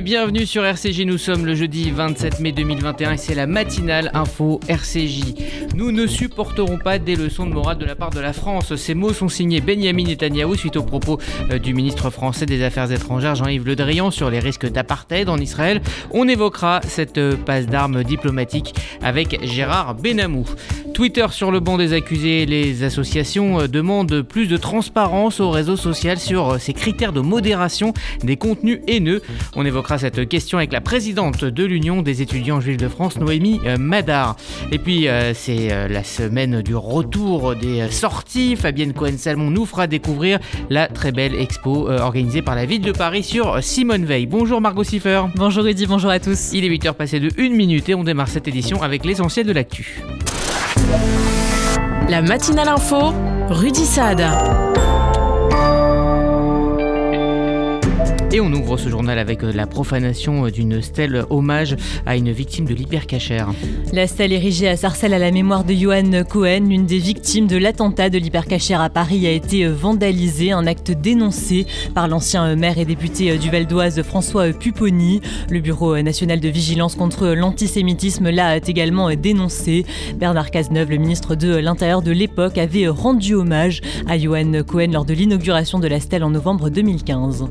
bienvenue sur RCJ. Nous sommes le jeudi 27 mai 2021 et c'est la matinale info RCJ. Nous ne supporterons pas des leçons de morale de la part de la France. Ces mots sont signés Benjamin Netanyahu suite aux propos euh, du ministre français des Affaires étrangères Jean-Yves Le Drian sur les risques d'apartheid en Israël. On évoquera cette euh, passe d'armes diplomatique avec Gérard Benamou. Twitter sur le banc des accusés, les associations euh, demandent plus de transparence au réseau social sur ces critères de modération des contenus haineux. On évoquera cette question avec la présidente de l'Union des étudiants juifs de France, Noémie euh, Madar. Et puis, euh, c'est euh, la semaine du retour des sorties. Fabienne Cohen-Salmon nous fera découvrir la très belle expo organisée par la ville de Paris sur Simone Veil. Bonjour Margot Siffer. Bonjour Rudy, bonjour à tous. Il est 8h passé de 1 minute et on démarre cette édition avec l'essentiel de l'actu. La matinale info, Rudy Saad. Et on ouvre ce journal avec euh, la profanation euh, d'une stèle hommage à une victime de l'hypercachère. La stèle érigée à Sarcelles à la mémoire de Johan Cohen, l'une des victimes de l'attentat de l'hypercachère à Paris, a été euh, vandalisée, un acte dénoncé par l'ancien maire et député du Val d'Oise François Pupponi. Le Bureau national de vigilance contre l'antisémitisme l'a également dénoncé. Bernard Cazeneuve, le ministre de l'Intérieur de l'époque, avait rendu hommage à Johan Cohen lors de l'inauguration de la stèle en novembre 2015.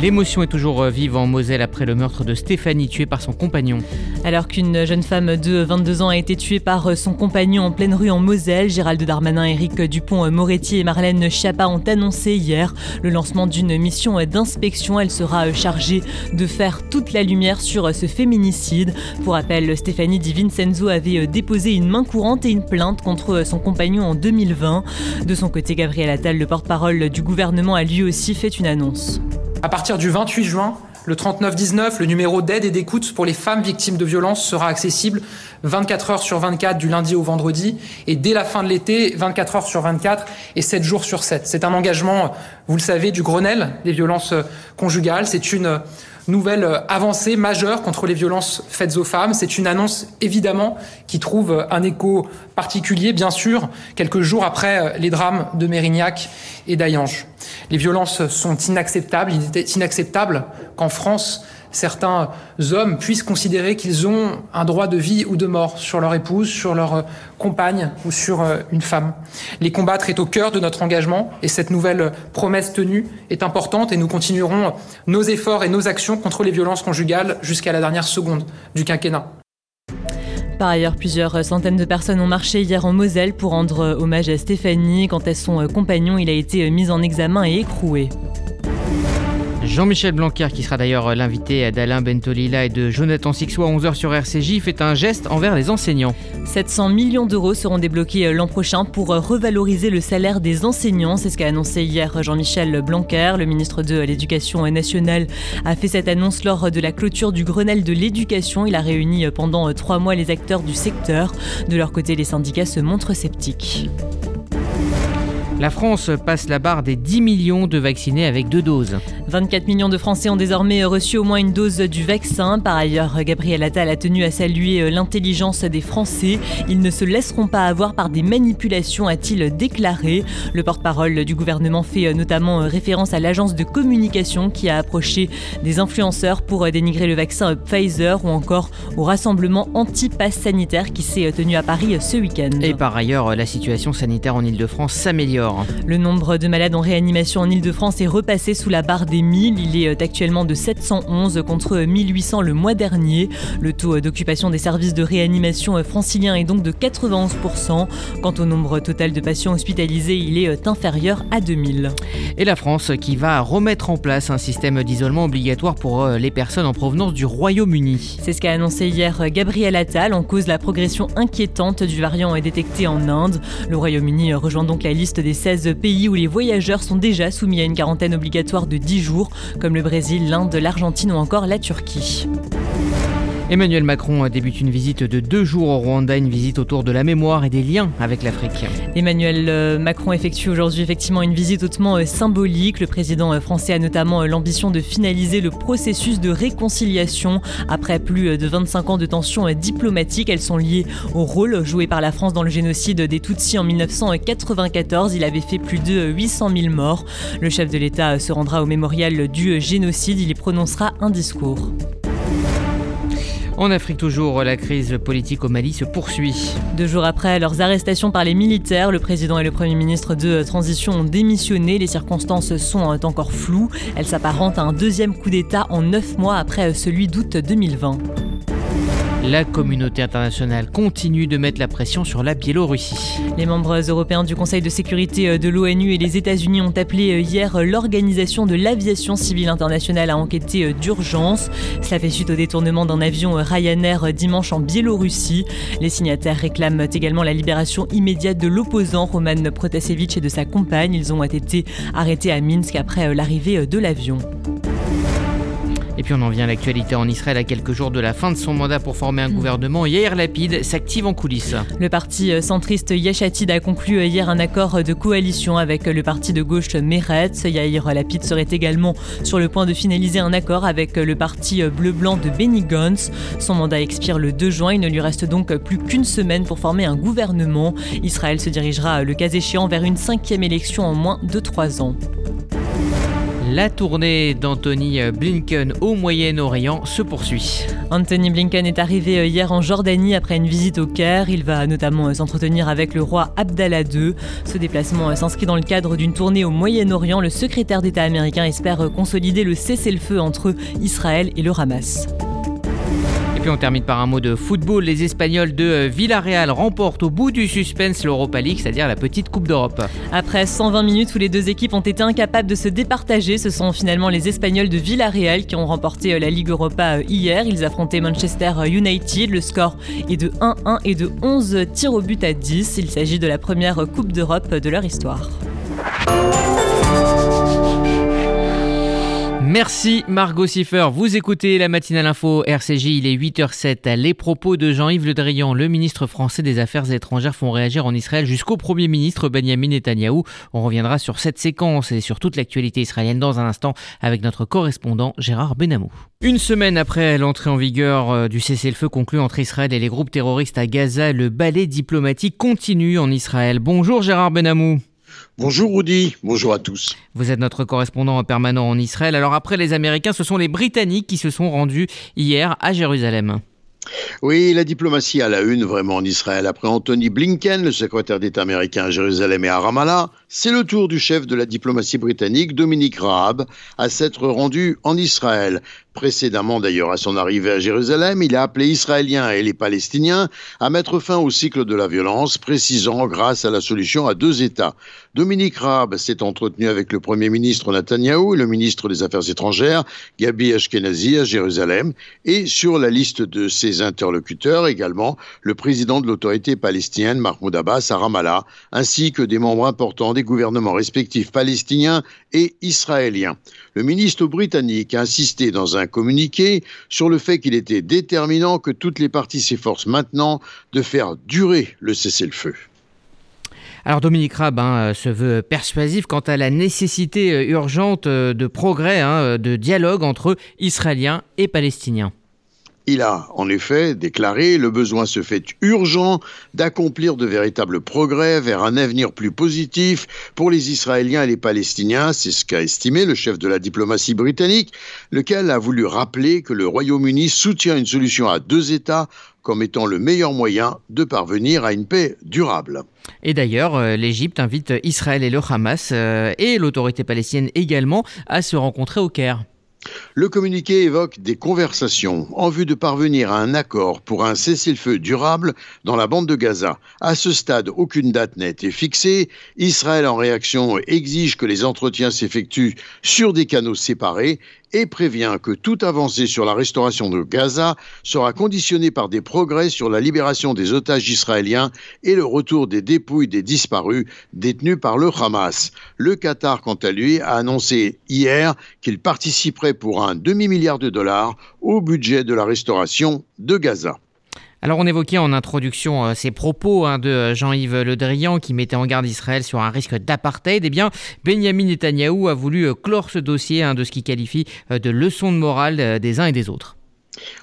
L'émotion est toujours euh, vive en Moselle après le meurtre de Stéphanie tuée par son compagnon. Alors qu'une jeune femme de 22 ans a été tuée par euh, son compagnon en pleine rue en Moselle, Gérald Darmanin, Éric Dupont-Moretti et Marlène Schiappa ont annoncé hier le lancement d'une mission d'inspection. Elle sera euh, chargée de faire toute la lumière sur ce féminicide. Pour rappel, Stéphanie Di Vincenzo avait déposé une main courante et une plainte contre son compagnon en 2020. De son côté, Gabriel Attal, le porte-parole du gouvernement, a lui aussi fait une annonce. À partir du 28 juin, le 3919, le numéro d'aide et d'écoute pour les femmes victimes de violences, sera accessible 24 heures sur 24 du lundi au vendredi et dès la fin de l'été, 24 heures sur 24 et 7 jours sur 7. C'est un engagement, vous le savez, du Grenelle des violences conjugales. C'est une nouvelle avancée majeure contre les violences faites aux femmes. C'est une annonce évidemment qui trouve un écho particulier, bien sûr, quelques jours après les drames de Mérignac et d'Ayange. Les violences sont inacceptables. Il inacceptable qu'en France, certains hommes puissent considérer qu'ils ont un droit de vie ou de mort sur leur épouse, sur leur compagne ou sur euh, une femme. Les combattre est au cœur de notre engagement et cette nouvelle promesse tenue est importante et nous continuerons nos efforts et nos actions contre les violences conjugales jusqu'à la dernière seconde du quinquennat. Par ailleurs, plusieurs centaines de personnes ont marché hier en Moselle pour rendre hommage à Stéphanie. Quant à son compagnon, il a été mis en examen et écroué. Jean-Michel Blanquer, qui sera d'ailleurs l'invité d'Alain Bentolila et de Jonathan Sixois à 11h sur RCJ, fait un geste envers les enseignants. 700 millions d'euros seront débloqués l'an prochain pour revaloriser le salaire des enseignants. C'est ce qu'a annoncé hier Jean-Michel Blanquer. Le ministre de l'Éducation nationale a fait cette annonce lors de la clôture du Grenelle de l'éducation. Il a réuni pendant trois mois les acteurs du secteur. De leur côté, les syndicats se montrent sceptiques. La France passe la barre des 10 millions de vaccinés avec deux doses. 24 millions de Français ont désormais reçu au moins une dose du vaccin. Par ailleurs, Gabriel Attal a tenu à saluer l'intelligence des Français. Ils ne se laisseront pas avoir par des manipulations, a-t-il déclaré. Le porte-parole du gouvernement fait notamment référence à l'agence de communication qui a approché des influenceurs pour dénigrer le vaccin Pfizer ou encore au rassemblement anti-pass sanitaire qui s'est tenu à Paris ce week-end. Et par ailleurs, la situation sanitaire en Ile-de-France s'améliore. Le nombre de malades en réanimation en Ile-de-France est repassé sous la barre des 1000. Il est actuellement de 711 contre 1800 le mois dernier. Le taux d'occupation des services de réanimation francilien est donc de 91%. Quant au nombre total de patients hospitalisés, il est inférieur à 2000. Et la France qui va remettre en place un système d'isolement obligatoire pour euh, les personnes en provenance du Royaume-Uni. C'est ce qu'a annoncé hier Gabriel Attal en cause la progression inquiétante du variant détecté en Inde. Le Royaume-Uni rejoint donc la liste des 16 pays où les voyageurs sont déjà soumis à une quarantaine obligatoire de 10 jours, comme le Brésil, l'Inde, l'Argentine ou encore la Turquie. Emmanuel Macron débute une visite de deux jours au Rwanda, une visite autour de la mémoire et des liens avec l'Afrique. Emmanuel euh, Macron effectue aujourd'hui effectivement une visite hautement euh, symbolique. Le président euh, français a notamment l'ambition de finaliser le processus de réconciliation. Après plus de 25 ans de tensions diplomatiques, elles sont liées au rôle joué par la France dans le génocide des Tutsis en 1994. Il avait fait plus de 800 000 morts. Le chef de l'État se rendra au mémorial du génocide. Il y prononcera un discours. En Afrique toujours, la crise politique au Mali se poursuit. Deux jours après leurs arrestations par les militaires, le président et le premier ministre de transition ont démissionné. Les circonstances sont encore floues. Elles s'apparentent à un deuxième coup d'État en neuf mois après celui d'août 2020. La communauté internationale continue de mettre la pression sur la Biélorussie. Les membres européens du Conseil de sécurité de l'ONU et les États-Unis ont appelé hier l'Organisation de l'aviation civile internationale à enquêter d'urgence. Cela fait suite au détournement d'un avion Ryanair dimanche en Biélorussie. Les signataires réclament également la libération immédiate de l'opposant Roman Protasevich et de sa compagne. Ils ont été arrêtés à Minsk après l'arrivée de l'avion. Et puis on en vient à l'actualité en Israël à quelques jours de la fin de son mandat pour former un gouvernement. Yair Lapid s'active en coulisses. Le parti centriste Yeshatid a conclu hier un accord de coalition avec le parti de gauche Meretz. Yair Lapid serait également sur le point de finaliser un accord avec le parti bleu-blanc de Benny Gantz. Son mandat expire le 2 juin. Il ne lui reste donc plus qu'une semaine pour former un gouvernement. Israël se dirigera le cas échéant vers une cinquième élection en moins de trois ans. La tournée d'Anthony Blinken au Moyen-Orient se poursuit. Anthony Blinken est arrivé hier en Jordanie après une visite au Caire. Il va notamment s'entretenir avec le roi Abdallah II. Ce déplacement s'inscrit dans le cadre d'une tournée au Moyen-Orient. Le secrétaire d'État américain espère consolider le cessez-le-feu entre Israël et le Hamas. On termine par un mot de football. Les Espagnols de Villarreal remportent au bout du suspense l'Europa League, c'est-à-dire la petite Coupe d'Europe. Après 120 minutes où les deux équipes ont été incapables de se départager, ce sont finalement les Espagnols de Villarreal qui ont remporté la Ligue Europa hier. Ils affrontaient Manchester United. Le score est de 1-1 et de 11 tirs au but à 10. Il s'agit de la première Coupe d'Europe de leur histoire. Merci Margot Siffer. Vous écoutez la matinale info RCJ, il est 8h07. Les propos de Jean-Yves Le Drian, le ministre français des Affaires étrangères, font réagir en Israël jusqu'au Premier ministre Benjamin Netanyahou. On reviendra sur cette séquence et sur toute l'actualité israélienne dans un instant avec notre correspondant Gérard Benamou. Une semaine après l'entrée en vigueur euh, du cessez-le-feu conclu entre Israël et les groupes terroristes à Gaza, le ballet diplomatique continue en Israël. Bonjour Gérard Benamou. Bonjour Rudy, bonjour à tous. Vous êtes notre correspondant permanent en Israël. Alors après les Américains, ce sont les Britanniques qui se sont rendus hier à Jérusalem. Oui, la diplomatie à la une vraiment en Israël. Après Anthony Blinken, le secrétaire d'État américain à Jérusalem et à Ramallah, c'est le tour du chef de la diplomatie britannique, Dominique Raab, à s'être rendu en Israël. Précédemment d'ailleurs à son arrivée à Jérusalem, il a appelé Israéliens et les Palestiniens à mettre fin au cycle de la violence, précisant grâce à la solution à deux États. Dominique Raab s'est entretenu avec le Premier ministre Netanyahou et le ministre des Affaires étrangères, Gabi Ashkenazi, à Jérusalem, et sur la liste de ses interlocuteurs également le président de l'autorité palestinienne, Mahmoud Abbas, à Ramallah, ainsi que des membres importants des gouvernements respectifs palestiniens et israéliens. Le ministre britannique a insisté dans un communiqué sur le fait qu'il était déterminant que toutes les parties s'efforcent maintenant de faire durer le cessez-le-feu. Alors Dominique hein, se veut persuasif quant à la nécessité euh, urgente euh, de progrès, hein, de dialogue entre Israéliens et Palestiniens. Il a en effet déclaré le besoin se fait urgent d'accomplir de véritables progrès vers un avenir plus positif pour les Israéliens et les Palestiniens. C'est ce qu'a estimé le chef de la diplomatie britannique, lequel a voulu rappeler que le Royaume-Uni soutient une solution à deux États comme étant le meilleur moyen de parvenir à une paix durable. Et d'ailleurs, euh, l'Égypte invite Israël et le Hamas euh, et l'autorité palestinienne également à se rencontrer au Caire. Le communiqué évoque des conversations en vue de parvenir à un accord pour un cessez-le-feu durable dans la bande de Gaza. À ce stade, aucune date nette est fixée. Israël, en réaction, exige que les entretiens s'effectuent sur des canaux séparés et prévient que toute avancée sur la restauration de Gaza sera conditionnée par des progrès sur la libération des otages israéliens et le retour des dépouilles des disparus détenus par le Hamas. Le Qatar, quant à lui, a annoncé hier qu'il participerait pour un demi-milliard de dollars au budget de la restauration de Gaza. Alors on évoquait en introduction euh, ces propos hein, de euh, Jean-Yves Le Drian qui mettait en garde Israël sur un risque d'apartheid. Eh bien, Benjamin Netanyahou a voulu euh, clore ce dossier hein, de ce qu'il qualifie de leçon de morale des uns et des autres.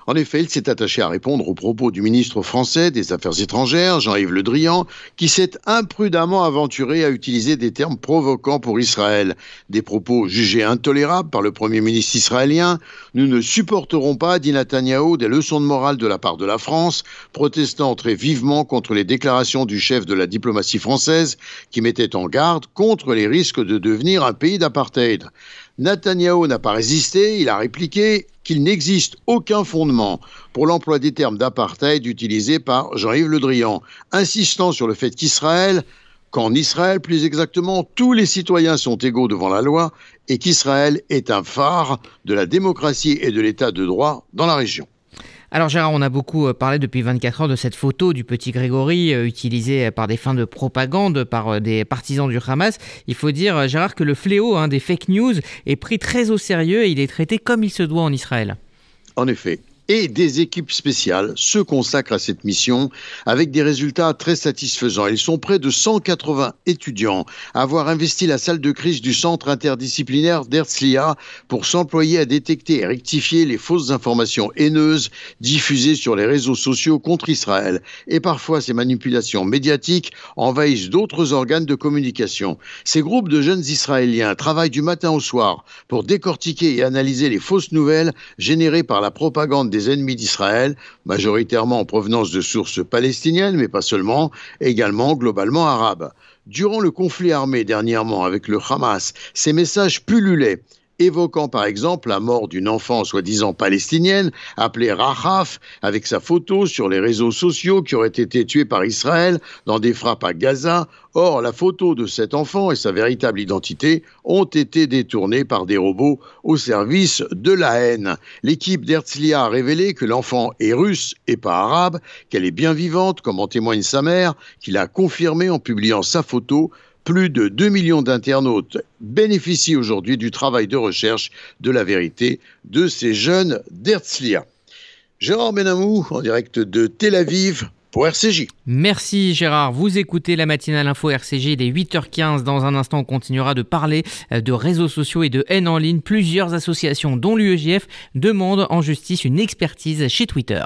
En effet, il s'est attaché à répondre aux propos du ministre français des Affaires étrangères, Jean-Yves Le Drian, qui s'est imprudemment aventuré à utiliser des termes provoquants pour Israël. Des propos jugés intolérables par le Premier ministre israélien. Nous ne supporterons pas, dit Netanyahou, des leçons de morale de la part de la France, protestant très vivement contre les déclarations du chef de la diplomatie française qui mettait en garde contre les risques de devenir un pays d'apartheid. Netanyahou n'a pas résisté, il a répliqué qu'il n'existe aucun fondement pour l'emploi des termes d'apartheid utilisés par Jean-Yves Le Drian, insistant sur le fait qu'Israël, qu'en Israël plus exactement, tous les citoyens sont égaux devant la loi et qu'Israël est un phare de la démocratie et de l'état de droit dans la région. Alors Gérard, on a beaucoup euh, parlé depuis 24 heures de cette photo du petit Grégory euh, utilisée par des fins de propagande par euh, des partisans du Hamas. Il faut dire, Gérard, que le fléau hein, des fake news est pris très au sérieux et il est traité comme il se doit en Israël. En effet, et des équipes spéciales se consacrent à cette mission avec des résultats très satisfaisants. Ils sont près de 180 étudiants à avoir investi la salle de crise du centre interdisciplinaire d'Herzliya pour s'employer à détecter et rectifier les fausses informations haineuses diffusées sur les réseaux sociaux contre Israël. Et parfois, ces manipulations médiatiques envahissent d'autres organes de communication. Ces groupes de jeunes Israéliens travaillent du matin au soir pour décortiquer et analyser les fausses nouvelles générées par la propagande des ennemis d'Israël, majoritairement en provenance de sources palestiniennes, mais pas seulement, également globalement arabes. Durant le conflit armé dernièrement avec le Hamas, ces messages pullulaient évoquant par exemple la mort d'une enfant soi-disant palestinienne appelée Rahaf, avec sa photo sur les réseaux sociaux qui aurait été tuée par Israël dans des frappes à Gaza. Or, la photo de cet enfant et sa véritable identité ont été détournées par des robots au service de la haine. L'équipe d'Herzliya a révélé que l'enfant est russe et pas arabe, qu'elle est bien vivante, comme en témoigne sa mère, qui l'a confirmé en publiant sa photo plus de 2 millions d'internautes bénéficient aujourd'hui du travail de recherche de la vérité de ces jeunes d'Herzliya. Gérard Benamou, en direct de Tel Aviv, pour RCJ. Merci Gérard. Vous écoutez la matinale info RCJ, est 8h15. Dans un instant, on continuera de parler euh, de réseaux sociaux et de haine en ligne. Plusieurs associations, dont l'UEJF, demandent en justice une expertise chez Twitter.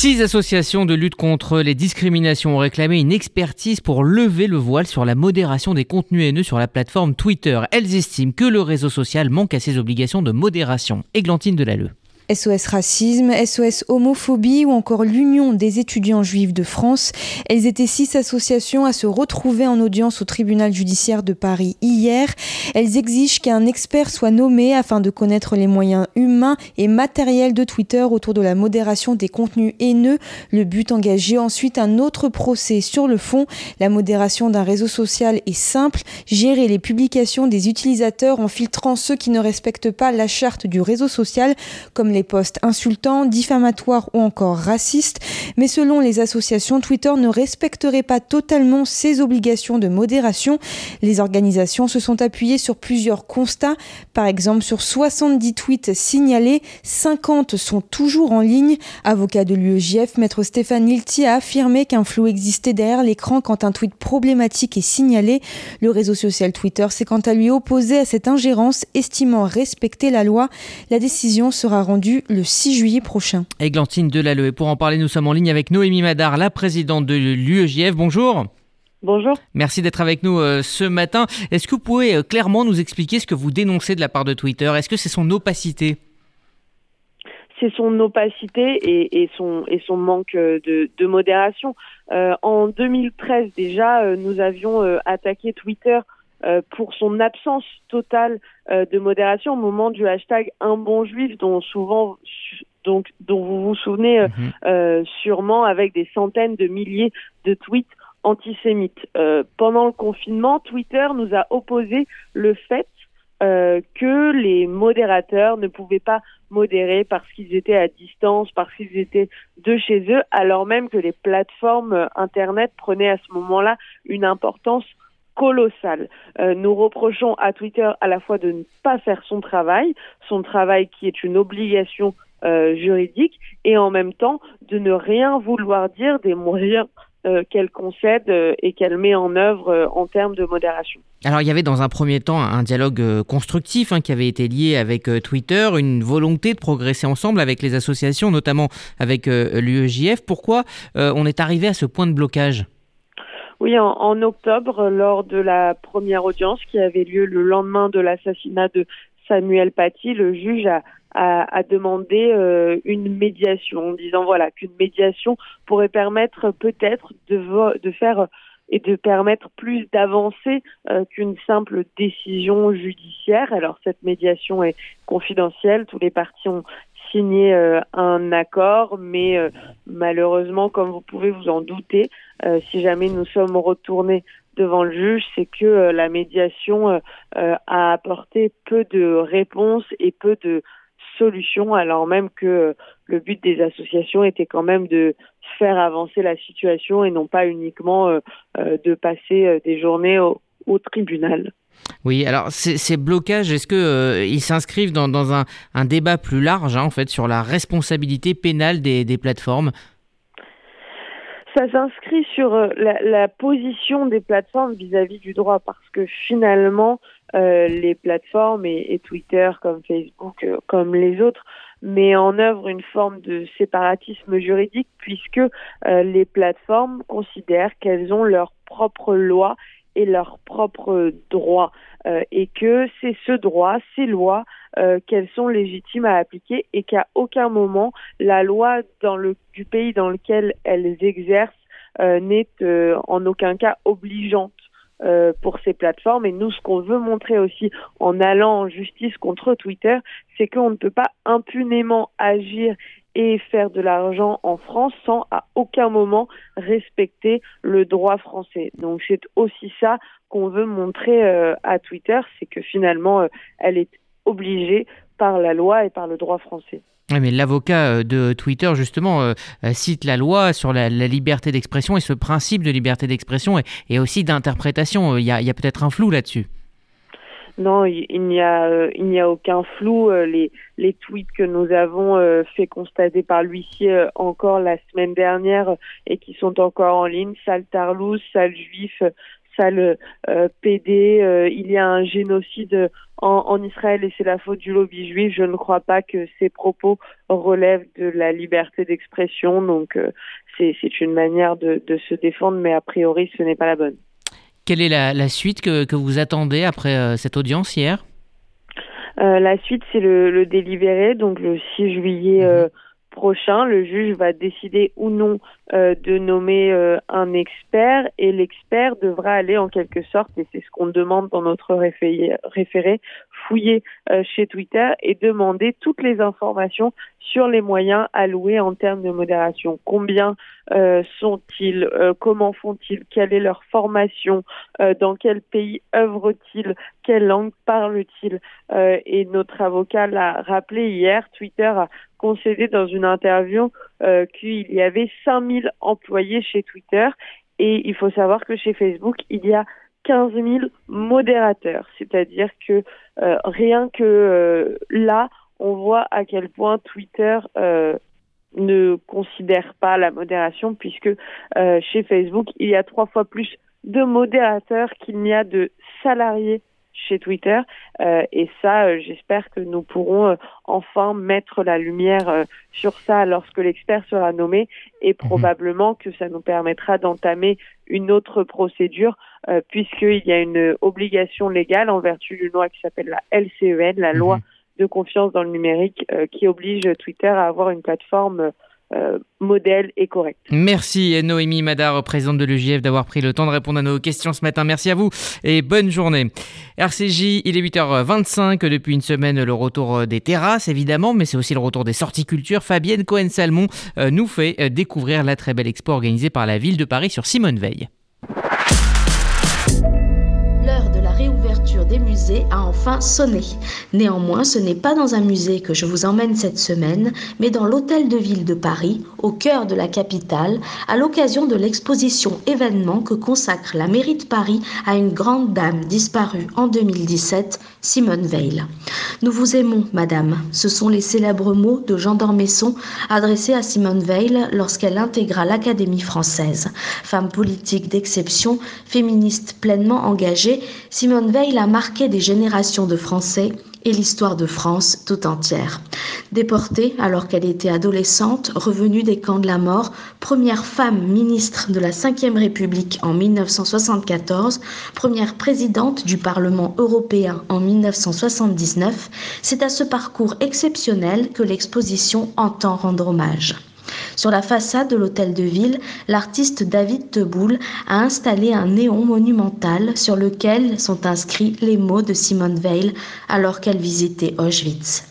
Six associations de lutte contre les discriminations ont réclamé une expertise pour lever le voile sur la modération des contenus haineux sur la plateforme Twitter. Elles estiment que le réseau social manque à ses obligations de modération. Églantine Delalleux. SOS Racisme, SOS Homophobie ou encore l'Union des étudiants juifs de France. Elles étaient six associations à se retrouver en audience au tribunal judiciaire de Paris hier. Elles exigent qu'un expert soit nommé afin de connaître les moyens humains et matériels de Twitter autour de la modération des contenus haineux. Le but engagé ensuite un autre procès sur le fond. La modération d'un réseau social est simple, gérer les publications des utilisateurs en filtrant ceux qui ne respectent pas la charte du réseau social comme les les posts insultants, diffamatoires ou encore racistes. Mais selon les associations, Twitter ne respecterait pas totalement ses obligations de modération. Les organisations se sont appuyées sur plusieurs constats. Par exemple, sur 70 tweets signalés, 50 sont toujours en ligne. Avocat de l'UEJF, maître Stéphane Ilti a affirmé qu'un flou existait derrière l'écran quand un tweet problématique est signalé. Le réseau social Twitter s'est quant à lui opposé à cette ingérence, estimant respecter la loi. La décision sera rendue le 6 juillet prochain. Églantine Delalleux. Et pour en parler, nous sommes en ligne avec Noémie Madar, la présidente de l'UEJF. Bonjour. Bonjour. Merci d'être avec nous euh, ce matin. Est-ce que vous pouvez euh, clairement nous expliquer ce que vous dénoncez de la part de Twitter? Est-ce que c'est son opacité? C'est son opacité et, son, et son manque euh, de, modération. en 2013 déjà, nous avions attaqué Twitter euh, pour son absence totale euh, de modération au moment du hashtag un bon juif dont souvent donc dont vous vous souvenez euh, mhm. sûrement avec des centaines de milliers de tweets antisémites. pendant le confinement, Twitter nous a opposé le fait que les modérateurs ne pouvaient pas modérer parce qu'ils étaient à distance, parce qu'ils étaient de chez eux, alors même que les plateformes Internet prenaient à ce moment-là une importance colossale. Euh, nous reprochons à Twitter à la fois de ne pas faire son travail, son travail qui est une obligation euh, juridique, et en même temps de ne rien vouloir dire des moyens euh, qu'elle concède et qu'elle met en œuvre en termes de modération. Alors il y avait dans un premier temps un dialogue constructif hein, qui avait été lié avec Twitter, une volonté de progresser ensemble avec les associations, notamment avec l'UEJF. Pourquoi on est arrivé à ce point de blocage? Oui, en, en, octobre, lors de la première audience qui avait lieu le lendemain de l'assassinat de Samuel Paty, le juge a, a, demandé euh, une médiation, en disant voilà qu'une médiation pourrait permettre peut-être de, de faire et de permettre plus d'avancer euh, qu'une simple décision judiciaire. Alors cette médiation est confidentielle, tous les partis ont signé euh, un accord, mais malheureusement, comme vous pouvez vous en douter, si jamais nous sommes retournés devant le juge, c'est que la médiation a apporté peu de réponses et peu de solution, alors même que le but des associations était quand même de faire avancer la situation et non pas uniquement euh, euh, de passer euh, des journées au, tribunal. Oui, alors ces, blocages, est-ce qu'ils s'inscrivent dans, un, débat plus large hein, en fait sur la responsabilité pénale des, plateformes? Ça s'inscrit sur la, position des plateformes vis-à-vis du droit parce que finalement, euh, les plateformes et, Twitter comme Facebook, euh, comme les autres, met en œuvre une forme de séparatisme juridique puisque euh, les plateformes considèrent qu'elles ont leur propre loi et leurs propres droits et que c'est ce droit, ces lois qu'elles sont légitimes à appliquer et qu'à aucun moment la loi du pays dans lequel elles exercent n'est en aucun cas obligeante euh, pour ces plateformes. Et nous, ce qu'on veut montrer aussi en allant en justice contre Twitter, c'est qu'on ne peut pas impunément agir et faire de l'argent en France sans à aucun moment respecter le droit français. Donc c'est aussi ça qu'on veut montrer euh, à Twitter, c'est que finalement euh, elle est obligée par la loi et par le droit français. Mais l'avocat euh, de Twitter, justement, cite la loi sur la, liberté d'expression et ce principe de liberté d'expression et, aussi d'interprétation. Il y a, peut-être un flou là-dessus. Non, il n'y a, il n'y a aucun flou. Les, les tweets que nous avons fait constater par l'huissier encore la semaine dernière et qui sont encore en ligne, sale tarlouse, sale juif, sale PD, il y a un génocide en, Israël et c'est la faute du lobby juif. Je ne crois pas que ces propos relèvent de la liberté d'expression. Donc euh, c'est une manière de, se défendre, mais a priori ce n'est pas la bonne. Quelle est la, suite que, vous attendez après euh, cette audience hier? Euh, La suite c'est le, délibéré, donc le 6 juillet. Mhm prochain, le juge va décider ou non euh, de nommer euh, un expert et l'expert devra aller en quelque sorte, et c'est ce qu'on demande dans notre référé, fouiller euh, chez Twitter et demander toutes les informations sur les moyens alloués en termes de modération. Combien sont-ils Comment font-ils Quelle est leur formation Dans quel pays œuvrent-ils Quelle langue parlent-ils Et notre avocat l'a rappelé hier, Twitter a concédé dans une interview euh, qu'il y avait 5000 employés chez Twitter et il faut savoir que chez Facebook, il y a 15 000 modérateurs, c'est-à-dire que euh, rien que euh, là, on voit à quel point Twitter ne considère pas la modération puisque chez Facebook, il y a trois fois plus de modérateurs qu'il n'y a de salariés chez Twitter. Euh, et ça, euh, j'espère que nous pourrons euh, enfin mettre la lumière sur ça lorsque l'expert sera nommé et mhm. probablement que ça nous permettra d'entamer une autre procédure puisqu'il y a une obligation légale en vertu d'une loi qui s'appelle la LCEN, la loi mhm. de confiance dans le numérique, qui oblige Twitter à avoir une plateforme euh, modèle et correct. Merci Noémie Madar, présidente de l'UJF, d'avoir pris le temps de répondre à nos questions ce matin. Merci à vous et bonne journée. RCJ, il est 8h25. Depuis une semaine, le retour des terrasses, évidemment, mais c'est aussi le retour des sorties culture. Fabienne Cohen-Salmon euh, nous fait euh, découvrir la très belle expo organisée par la ville de Paris sur Simone Veil. Musée a enfin sonné. Néanmoins, ce n'est pas dans un musée que je vous emmène cette semaine, mais dans l'Hôtel de Ville de Paris, au cœur de la capitale, à l'occasion de l'exposition événement que consacre la mairie de Paris à une grande dame disparue en 2017, Simone Veil. Nous vous aimons, madame. Ce sont les célèbres mots de Jean d'Ormesson adressés à Simone Veil lorsqu'elle intégra l'Académie française. Femme politique d'exception, féministe pleinement engagée, Simone Veil a marqué des générations de Français et l'histoire de France tout entière. Déportée alors qu'elle était adolescente, revenue des camps de la mort, première femme ministre de la Ve République en 1974, première présidente du Parlement européen en 1979, c'est à ce parcours exceptionnel que l'exposition entend rendre hommage. Sur la façade de l'hôtel de ville, l'artiste David Teboul a installé un néon monumental sur lequel sont inscrits les mots de Simone Veil alors qu'elle visitait Auschwitz.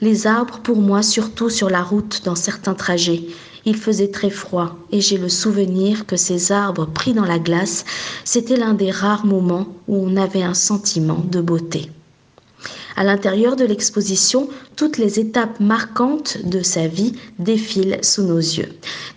Les arbres pour moi surtout sur la route dans certains trajets. Il faisait très froid et j'ai le souvenir que ces arbres pris dans la glace, c'était l'un des rares moments où on avait un sentiment de beauté. À l'intérieur de l'exposition, toutes les étapes marquantes de sa vie défilent sous nos yeux.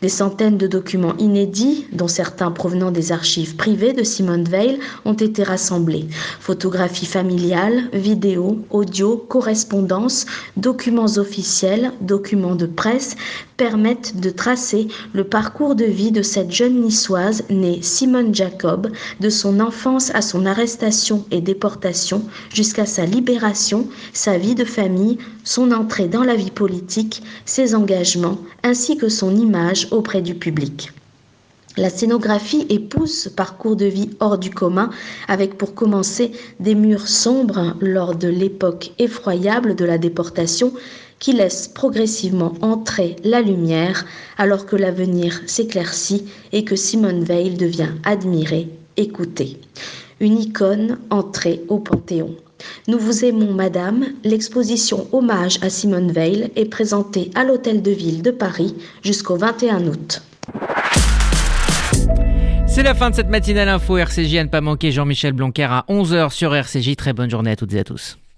Des centaines de documents inédits, dont certains provenant des archives privées de Simone Veil, ont été rassemblés. Photographies familiales, vidéos, audio, correspondances, documents officiels, documents de presse permettent de tracer le parcours de vie de cette jeune niçoise née Simone Jacob, de son enfance à son arrestation et déportation jusqu'à sa libération, sa vie de famille, son entrée dans la vie politique, ses engagements, ainsi que son image auprès du public. La scénographie épouse ce parcours de vie hors du commun, avec pour commencer des murs sombres lors de l'époque effroyable de la déportation, qui laissent progressivement entrer la lumière alors que l'avenir s'éclaircit et que Simone Veil devient admirée, écoutée. Une icône entrée au Panthéon. Nous vous aimons, Madame. L'exposition Hommage à Simone Veil est présentée à l'Hôtel de Ville de Paris jusqu'au 21 août. C'est la fin de cette matinale info RCJ à ne pas manquer Jean-Michel Blanquer à 11h sur RCJ. Très bonne journée à toutes et à tous.